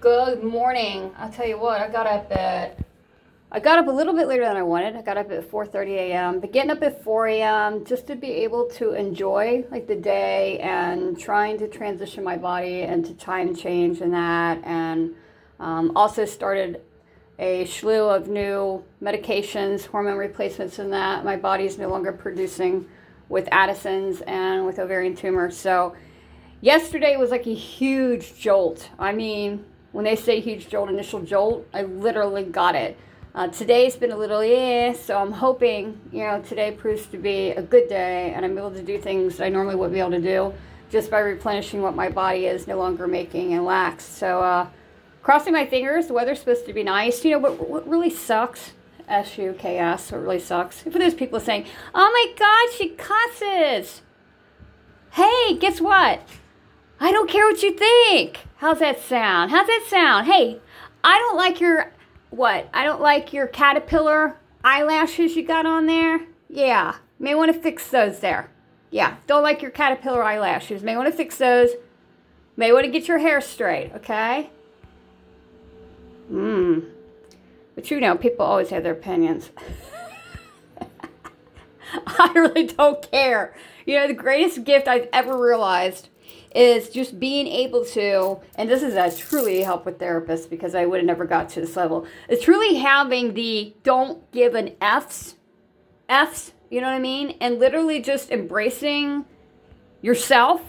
Good morning. I'll tell you what, I got up at I got up a little bit later than I wanted. I got up at 4:30 a.m. But getting up at 4 a.m. just to be able to enjoy like the day and trying to transition my body and to try and change in that, and um, also started a slew of new medications, hormone replacements, and that my body is no longer producing with Addison's and with ovarian tumors. So yesterday was like a huge jolt. I mean, when they say huge jolt, initial jolt, I literally got it. Uh, today's been a little yeah, so I'm hoping you know today proves to be a good day, and I'm able to do things that I normally wouldn't be able to do just by replenishing what my body is no longer making and lacks. So, uh, crossing my fingers. The weather's supposed to be nice. You know, what, what really sucks? S U K S. What really sucks? For those people saying, "Oh my God, she cusses." Hey, guess what? I don't care what you think. How's that sound? How's that sound? Hey, I don't like your what? I don't like your caterpillar eyelashes you got on there. Yeah, may want to fix those there. Yeah, don't like your caterpillar eyelashes. May want to fix those. May want to get your hair straight, okay? Mmm. But you know, people always have their opinions. I really don't care. You know, the greatest gift I've ever realized is just being able to, and this is a truly help with therapists because I would have never got to this level, is truly having the don't give an F's, F's, you know what I mean? And literally just embracing yourself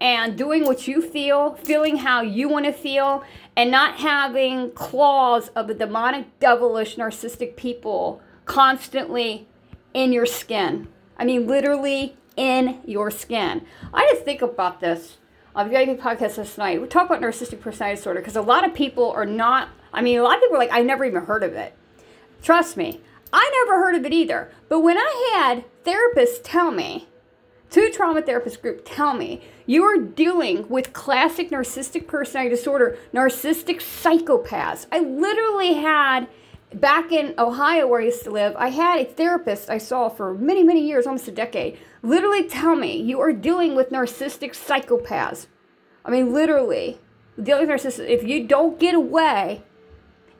and doing what you feel, feeling how you want to feel, and not having claws of the demonic, devilish, narcissistic people constantly in your skin. I mean, literally in your skin. I just think about this on the VIP podcast last night. We talk about narcissistic personality disorder because a lot of people are not, I mean, a lot of people are like, I never even heard of it. Trust me, I never heard of it either. But when I had therapists tell me, two trauma therapist group tell me, you are dealing with classic narcissistic personality disorder, narcissistic psychopaths. I literally had back in Ohio, where I used to live, I had a therapist I saw for many, many years, almost a decade, literally tell me you are dealing with narcissistic psychopaths. I mean, literally, dealing with narcissists. If you don't get away,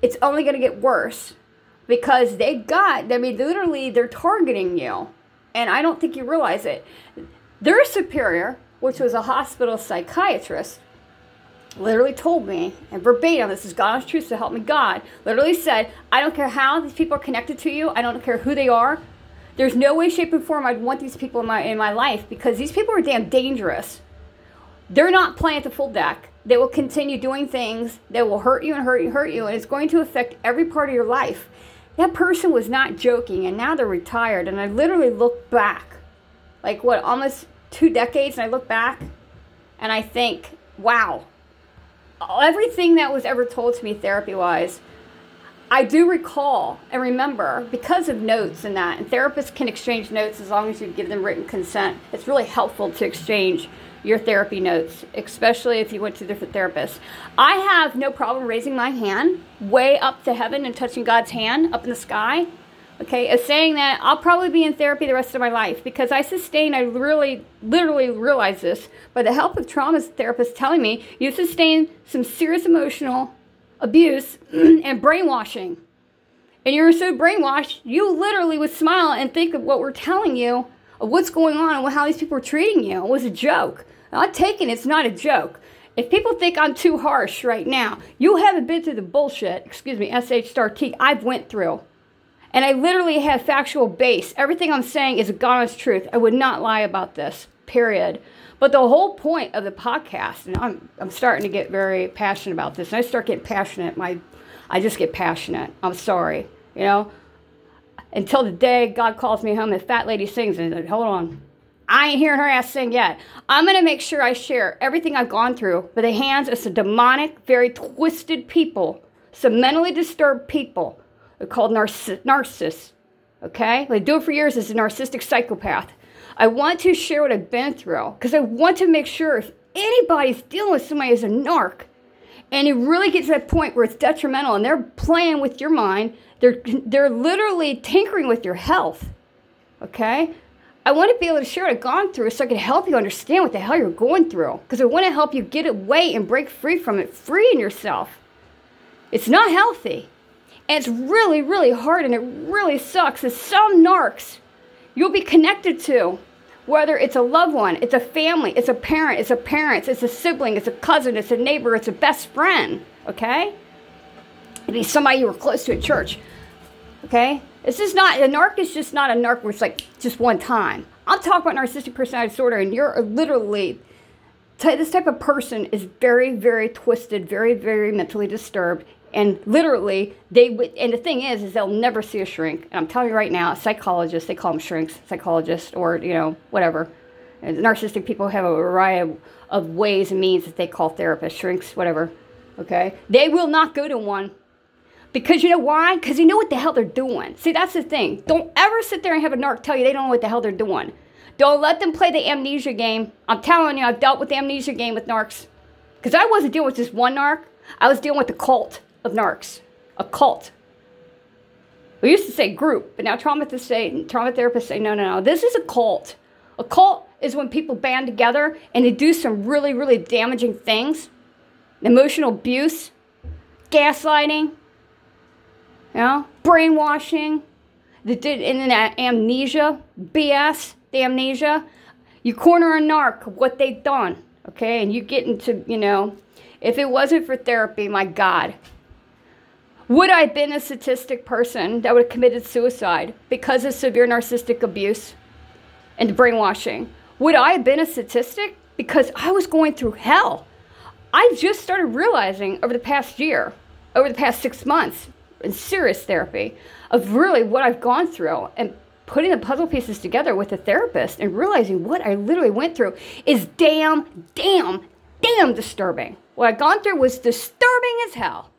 it's only going to get worse because they got, I mean, literally, they're targeting you. And I don't think you realize it. Their superior, which was a hospital psychiatrist, literally told me, and verbatim, this is God's truth, so help me God, literally said, I don't care how these people are connected to you, I don't care who they are. There's no way, shape, and form I'd want these people in my in my life because these people are damn dangerous. They're not playing at the full deck. They will continue doing things that will hurt you and hurt you, and hurt you, and it's going to affect every part of your life. That person was not joking, and now they're retired. And I literally look back, like what, almost two decades, and I look back and I think, wow, everything that was ever told to me therapy wise, I do recall and remember because of notes and that, and therapists can exchange notes as long as you give them written consent. It's really helpful to exchange your therapy notes, especially if you went to different therapists. I have no problem raising my hand way up to heaven and touching God's hand up in the sky okay, as saying that I'll probably be in therapy the rest of my life because I sustain, I really, literally realize this by the help of trauma therapists telling me you sustain some serious emotional abuse and brainwashing. And you're so brainwashed, you literally would smile and think of what we're telling you of what's going on and how these people are treating you. It was a joke. I'm taking it's not a joke. If people think I'm too harsh right now, you haven't been through the bullshit, excuse me, SH star T, I've went through. And I literally have factual base. Everything I'm saying is God's truth. I would not lie about this, period. But the whole point of the podcast, and I'm, I'm starting to get very passionate about this, and I start getting passionate, my, I just get passionate. I'm sorry, you know? Until the day God calls me home and fat lady sings, and like, hold on, I ain't hearing her ass sing yet. I'm gonna make sure I share everything I've gone through with the hands of some demonic, very twisted people, some mentally disturbed people called narciss- narcissists. Okay? They do it for years as a narcissistic psychopath. I want to share what I've been through because I want to make sure if anybody's dealing with somebody as a narc and it really gets to that point where it's detrimental and they're playing with your mind, they're, they're literally tinkering with your health. Okay? I want to be able to share what I've gone through so I can help you understand what the hell you're going through. Because I want to help you get away and break free from it, freeing yourself. It's not healthy. And it's really, really hard and it really sucks. There's some narcs you'll be connected to, whether it's a loved one, it's a family, it's a parent, it's a parent, it's a sibling, it's a cousin, it's a neighbor, it's a best friend, okay? It'd be somebody you were close to at church, okay? This is not, a narc is just not a narc where it's like just one time. I'm talking about narcissistic personality disorder, and you're literally, this type of person is very, very twisted, very, very mentally disturbed, and literally they would and the thing is is they'll never see a shrink. And i'm telling you right now psychologists they call them shrinks psychologists or you know whatever. And narcissistic people have a variety of ways and means that they call therapists shrinks whatever okay? They will not go to one because you know why? Because they know what the hell they're doing. See that's the thing. Don't ever sit there and have a narc tell you they don't know what the hell they're doing. Don't let them play the amnesia game. I'm telling you i've dealt with the amnesia game with narcs. Because i wasn't dealing with just one narc. I was dealing with the cult of narcs, a cult. We used to say group, but now trauma therapists say, trauma therapists say, no, no, no, this is a cult. A cult is when people band together and they do some really, really damaging things emotional abuse, gaslighting, you know, brainwashing, the did and then amnesia, BS, the amnesia. You corner a narc what they've done, okay, and you get into, you know, if it wasn't for therapy, my God, would I have been a statistic person that would have committed suicide because of severe narcissistic abuse and brainwashing? Would I have been a statistic because I was going through hell? I just started realizing over the past year, over the past six months, in serious therapy, of really what I've gone through and putting the puzzle pieces together with a therapist and realizing what I literally went through is damn, damn, damn disturbing. What I've gone through was disturbing as hell.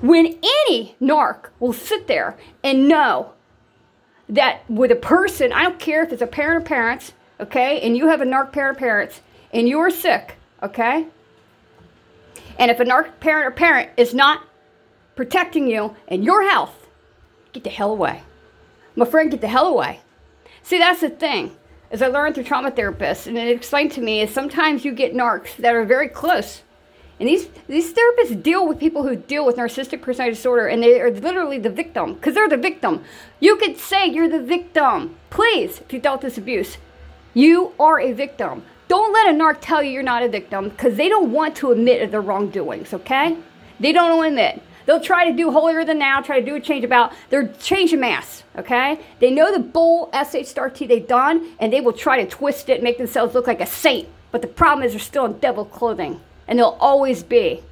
When any narc will sit there and know that with a person, I don't care if it's a parent or parents, okay, and you have a narc parent or parents, and you're sick, okay, and if a narc parent or parent is not protecting you and your health, get the hell away. My friend, get the hell away. See, that's the thing. As I learned through trauma therapists, and it explained to me, is sometimes you get narcs that are very close and these, these therapists deal with people who deal with narcissistic personality disorder, and they are literally the victim because they're the victim. You could say you're the victim. Please, if you dealt this abuse, you are a victim. Don't let a narc tell you you're not a victim because they don't want to admit their wrongdoings, okay? They don't want to admit. They'll try to do holier than now, try to do a change about. They're changing mass, okay? They know the bull SH star T they've done, and they will try to twist it and make themselves look like a saint. But the problem is they're still in devil clothing and they'll always be.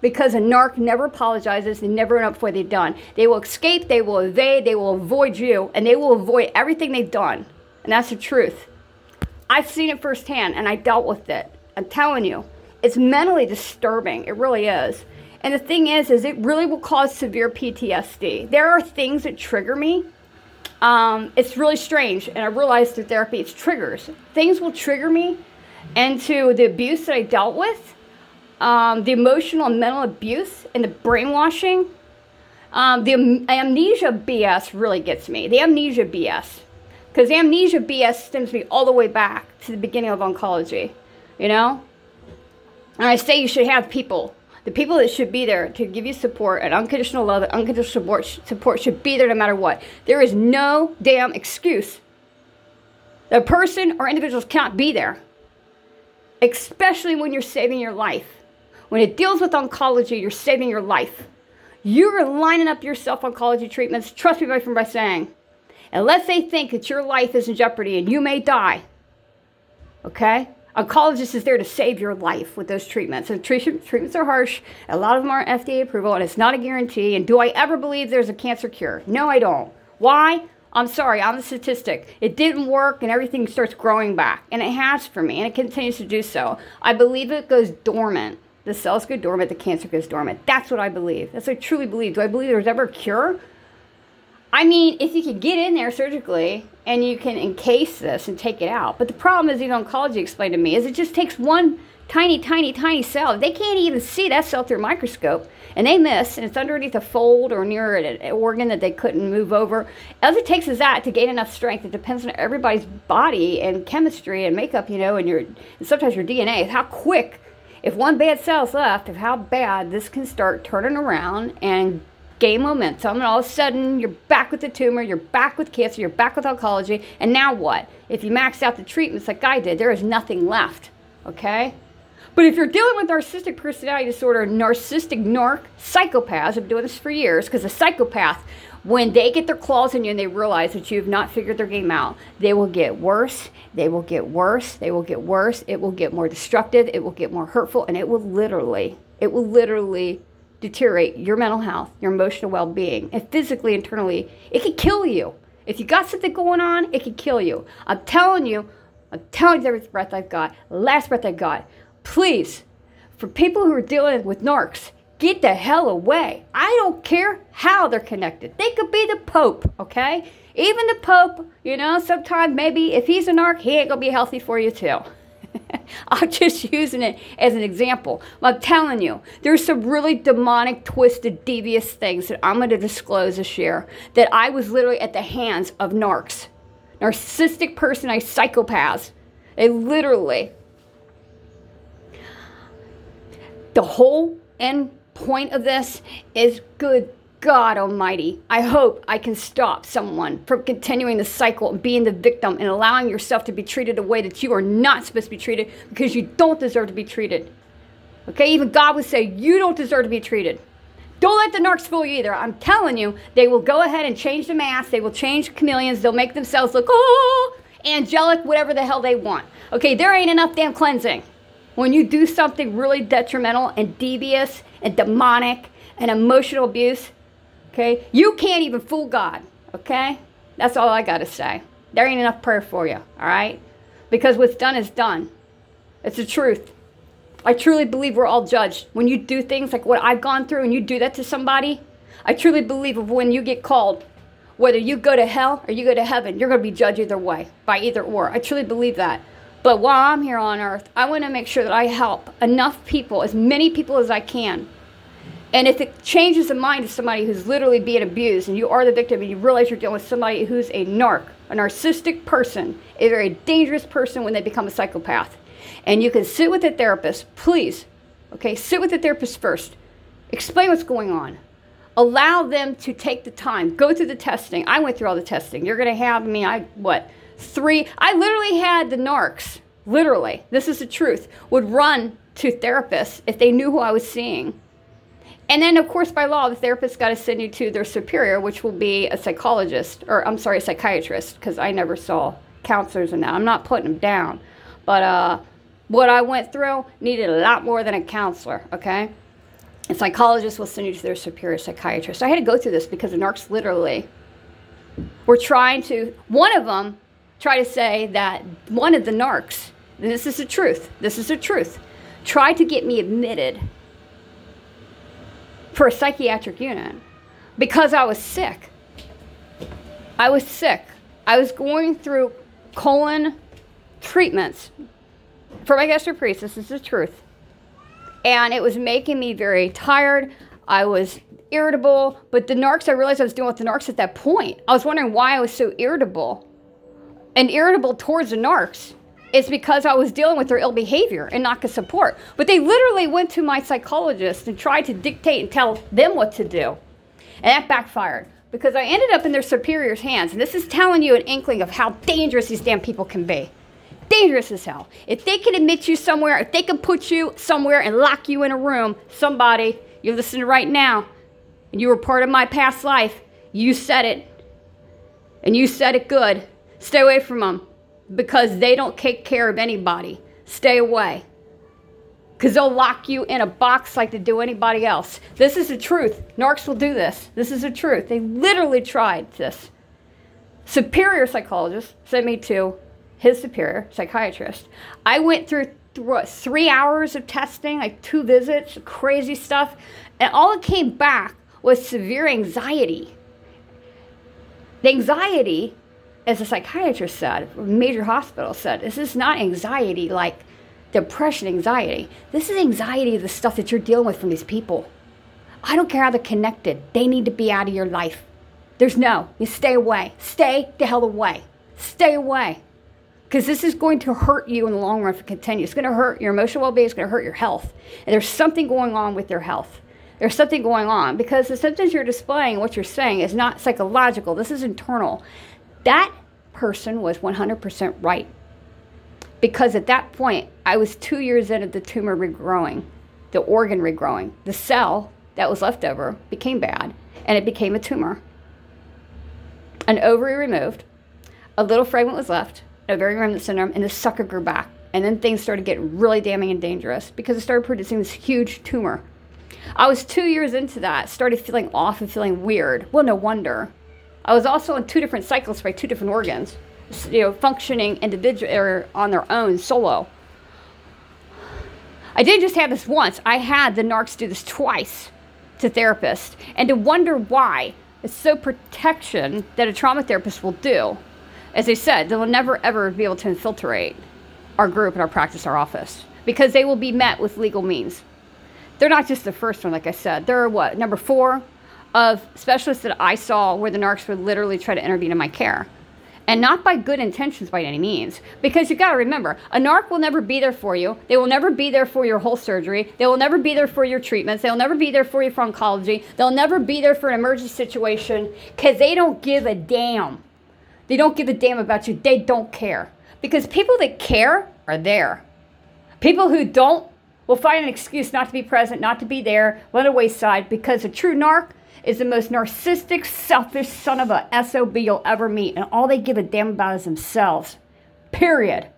Because a narc never apologizes they never own up for what they've done. They will escape they will evade they will avoid you and they will avoid everything they've done. And that's the truth. I've seen it firsthand and i dealt with it. I'm telling you it's mentally disturbing. It really is. And the thing is is it really will cause severe ptsd there are things that trigger me. Um, it's really strange and i realized through therapy it's triggers. Things will trigger me into the abuse that i dealt with um, the emotional and mental abuse and the brainwashing. Um, the am- amnesia BS really gets me. The amnesia BS. Because amnesia BS stems me all the way back to the beginning of oncology, you know? And I say you should have people. The people that should be there to give you support and unconditional love and unconditional support, support should be there no matter what. There is no damn excuse. The person or individuals cannot be there, especially when you're saving your life. When it deals with oncology, you're saving your life. You're lining up yourself oncology treatments. Trust me, my friend, by saying, unless they think that your life is in jeopardy and you may die, okay? Oncologist is there to save your life with those treatments. And treatments are harsh. A lot of them aren't FDA approval, and it's not a guarantee. And do I ever believe there's a cancer cure? No, I don't. Why? I'm sorry, I'm a statistic. It didn't work, and everything starts growing back. And it has for me, and it continues to do so. I believe it goes dormant. The cells go dormant, the cancer goes dormant. That's what I believe. That's what I truly believe. Do I believe there's ever a cure? I mean, if you could get in there surgically and you can encase this and take it out. But the problem is, even oncology explained to me, is it just takes one tiny, tiny, tiny cell. They can't even see that cell through a microscope, and they miss, and it's underneath a fold or near an organ that they couldn't move over. All it takes is that to gain enough strength. It depends on everybody's body and chemistry and makeup, you know, and your and sometimes your DNA. How quick if one bad cell's left, of how bad this can start turning around and gain momentum, and all of a sudden you're back with the tumor, you're back with cancer, you're back with oncology, and now what? If you max out the treatments like I did, there is nothing left, okay? But if you're dealing with narcissistic personality disorder, narcissistic narc, psychopaths, I've been doing this for years, because a psychopath, when they get their claws in you and they realize that you've not figured their game out, they will get worse, they will get worse, they will get worse, it will get more destructive, it will get more hurtful, and it will literally, it will literally deteriorate your mental health, your emotional well being, and physically, internally. It could kill you. If you got something going on, it could kill you. I'm telling you, I'm telling you every breath I've got, last breath I've got. Please, for people who are dealing with narcs, get the hell away. I don't care how they're connected. They could be the Pope, okay? Even the Pope, you know, sometimes maybe if he's a narc, he ain't gonna be healthy for you too. I'm just using it as an example. I'm telling you, there's some really demonic, twisted, devious things that I'm going to disclose this year that I was literally at the hands of narcs, narcissistic personality psychopaths. They literally, the whole end point of this is good God Almighty, I hope I can stop someone from continuing the cycle and being the victim and allowing yourself to be treated a way that you are not supposed to be treated because you don't deserve to be treated. Okay, even God would say, You don't deserve to be treated. Don't let the narcs fool you either. I'm telling you, they will go ahead and change the mask. They will change chameleons. They'll make themselves look, oh, angelic, whatever the hell they want. Okay, there ain't enough damn cleansing. When you do something really detrimental and devious and demonic and emotional abuse, Okay? You can't even fool God. Okay? That's all I got to say. There ain't enough prayer for you. All right? Because what's done is done. It's the truth. I truly believe we're all judged. When you do things like what I've gone through and you do that to somebody, I truly believe of when you get called, whether you go to hell or you go to heaven, you're going to be judged either way, by either or. I truly believe that. But while I'm here on earth, I want to make sure that I help enough people, as many people as I can, and if it changes the mind of somebody who's literally being abused and you are the victim and you realize you're dealing with somebody who's a narc, a narcissistic person, a very dangerous person when they become a psychopath, and you can sit with a therapist, please, okay, sit with the therapist first. Explain what's going on. Allow them to take the time, go through the testing. I went through all the testing. You're going to have me, I, what, three? I literally had the narcs, literally, this is the truth, would run to therapists if they knew who I was seeing and then, of course, by law, the therapist got to send you to their superior, which will be a psychologist, or I'm sorry, a psychiatrist, because I never saw counselors and that. I'm not putting them down. But uh, what I went through needed a lot more than a counselor, okay? A psychologist will send you to their superior psychiatrist. I had to go through this because the narcs literally were trying to, one of them tried to say that one of the narcs, and this is the truth, this is the truth, tried to get me admitted for a psychiatric unit because I was sick. I was sick. I was going through colon treatments for my gastroparesis. This is the truth. And it was making me very tired. I was irritable. But the narcs, I realized I was dealing with the narcs at that point. I was wondering why I was so irritable and irritable towards the narcs it's because I was dealing with their ill behavior and not the support. But they literally went to my psychologist and tried to dictate and tell them what to do. And that backfired because I ended up in their superior's hands. And this is telling you an inkling of how dangerous these damn people can be. Dangerous as hell. If they can admit you somewhere, if they can put you somewhere and lock you in a room, somebody, you're listening right now, and you were part of my past life, you said it. And you said it good. Stay away from them because they don't take care of anybody. Stay away. Because they'll lock you in a box like they do anybody else. This is the truth. Narcs will do this. This is the truth. They literally tried this. Superior psychologist sent me to his superior psychiatrist. I went through what, three hours of testing, like two visits, crazy stuff, and all it came back was severe anxiety. The anxiety as a psychiatrist said, major hospital said, this is not anxiety like depression anxiety. This is anxiety of the stuff that you're dealing with from these people. I don't care how they're connected. They need to be out of your life. There's no, you stay away. Stay the hell away. Stay away. because this is going to hurt you in the long run if it continues. It's going to hurt your emotional well being, it's going to hurt your health. And there's something going on with your health. There's something going on because the symptoms you're displaying, what you're saying, is not psychological. This is internal. That person was 100% right. Because at that point, I was two years into the tumor regrowing, the organ regrowing. The cell that was left over became bad, and it became a tumor. An ovary removed, a little fragment was left, ovarian remnant syndrome, and the sucker grew back. And then things started getting really damning and dangerous because it started producing this huge tumor. I was two years into that, started feeling off and feeling weird. Well, no wonder. I was also on two different cycles by two different organs, you know, functioning individual or on their own solo. I didn't just have this once. I had the narcs do this twice to therapists, and to wonder why it's so protection that a trauma therapist will do as I said, they will never ever be able to infiltrate our group and our practice, our office, because they will be met with legal means. They're not just the first one, like I said. They're what, number four of specialists that I saw where the narcs would literally try to intervene in my care. And not by good intentions by any means. Because you've gotta remember, a narc will never be there for you. They will never be there for your whole surgery. They will never be there for your treatments. They'll never be there for you for oncology. They'll never be there for an emergency situation because they don't give a damn they don't give a damn about you. They don't care. Because people that care are there. People who don't will find an excuse not to be present, not to be there, run away side, because a true narc is the most narcissistic, selfish son of a SOB you'll ever meet. And all they give a damn about is themselves. Period.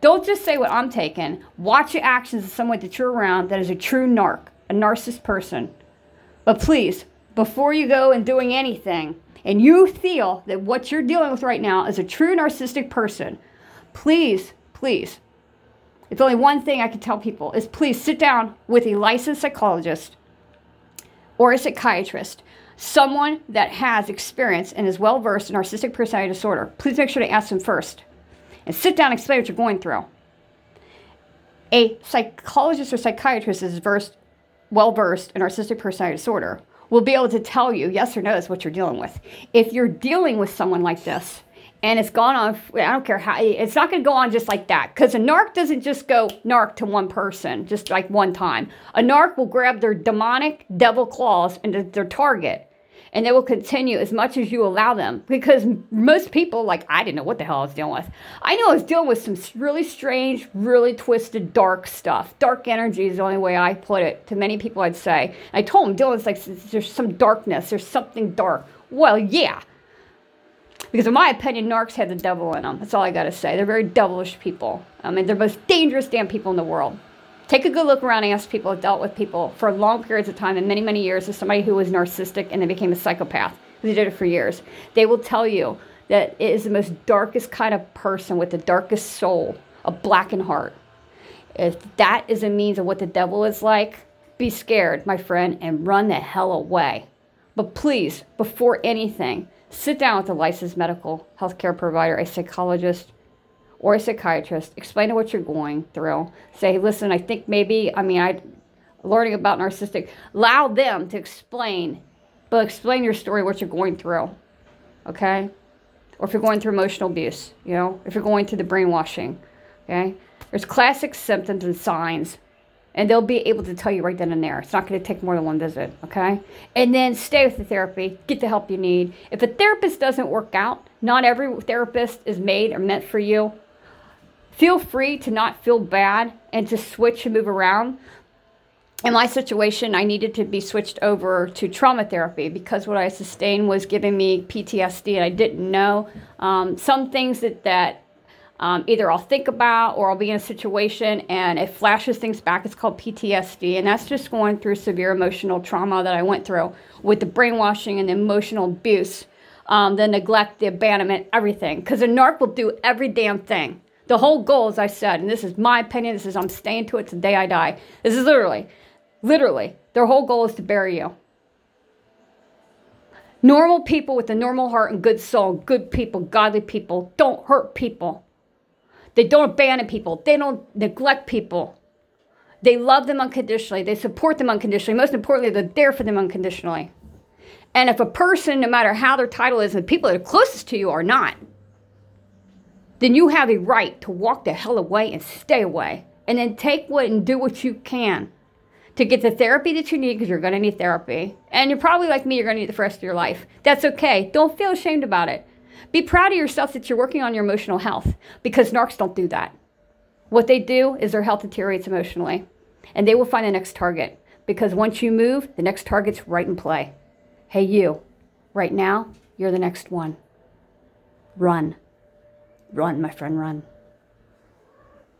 Don't just say what I'm taking. Watch your actions of someone that you're around that is a true narc, a narcissist person. But please, before you go and doing anything, and you feel that what you're dealing with right now is a true narcissistic person, please, please, it's only one thing I can tell people is please sit down with a licensed psychologist or a psychiatrist, someone that has experience and is well versed in narcissistic personality disorder. Please make sure to ask them first and sit down and explain what you're going through. A psychologist or psychiatrist is versed, well versed in narcissistic personality disorder will be able to tell you yes or no is what you're dealing with. If you're dealing with someone like this, and it's gone on, I don't care how, it's not going to go on just like that. Because a narc doesn't just go narc to one person, just like one time. A narc will grab their demonic devil claws into their target and they will continue as much as you allow them. Because most people, like, I didn't know what the hell I was dealing with. I know I was dealing with some really strange, really twisted, dark stuff. Dark energy is the only way I put it to many people, I'd say. I told them, dealing with like, there's some darkness, there's something dark. Well, yeah. Because in my opinion, narcs have the devil in them. That's all I gotta say. They're very devilish people. I mean, they're the most dangerous damn people in the world. Take a good look around and ask people who dealt with people for long periods of time and many, many years as somebody who was narcissistic and then became a psychopath. They did it for years. They will tell you that it is the most darkest kind of person with the darkest soul, a blackened heart. If that is a means of what the devil is like, be scared, my friend, and run the hell away. But please, before anything, sit down with a licensed medical healthcare provider, a psychologist, or a psychiatrist, explain to what you're going through. Say, listen, I think maybe, I mean, I learning about narcissistic, allow them to explain, but explain your story, what you're going through. Okay? Or if you're going through emotional abuse, you know, if you're going through the brainwashing, okay? There's classic symptoms and signs, and they'll be able to tell you right then and there. It's not going to take more than one visit, okay? And then stay with the therapy, get the help you need. If a therapist doesn't work out, not every therapist is made or meant for you. Feel free to not feel bad and to switch and move around. In my situation, I needed to be switched over to trauma therapy because what I sustained was giving me PTSD and I didn't know. Um, some things that, that um, either I'll think about or I'll be in a situation and it flashes things back. It's called PTSD, and that's just going through severe emotional trauma that I went through with the brainwashing and the emotional abuse, um, the neglect, the abandonment, everything. Because a narc will do every damn thing. The whole goal, as I said, and this is my opinion, this is I'm staying to it to the day I die. This is literally, literally, their whole goal is to bury you. Normal people with a normal heart and good soul, good people, godly people, don't hurt people. They don't abandon people. They don't neglect people. They love them unconditionally. They support them unconditionally. Most importantly, they're there for them unconditionally. And if a person, no matter how their title is, and the people that are closest to you are not, then you have a right to walk the hell away and stay away. And then take what and do what you can to get the therapy that you need because you're going to need therapy. And you're probably like me, you're going to need it the rest of your life. That's okay. Don't feel ashamed about it. Be proud of yourself that you're working on your emotional health because narcs don't do that. What they do is their health deteriorates emotionally and they will find the next target because once you move, the next target's right in play. Hey, you, right now, you're the next one. Run. Run, my friend, run.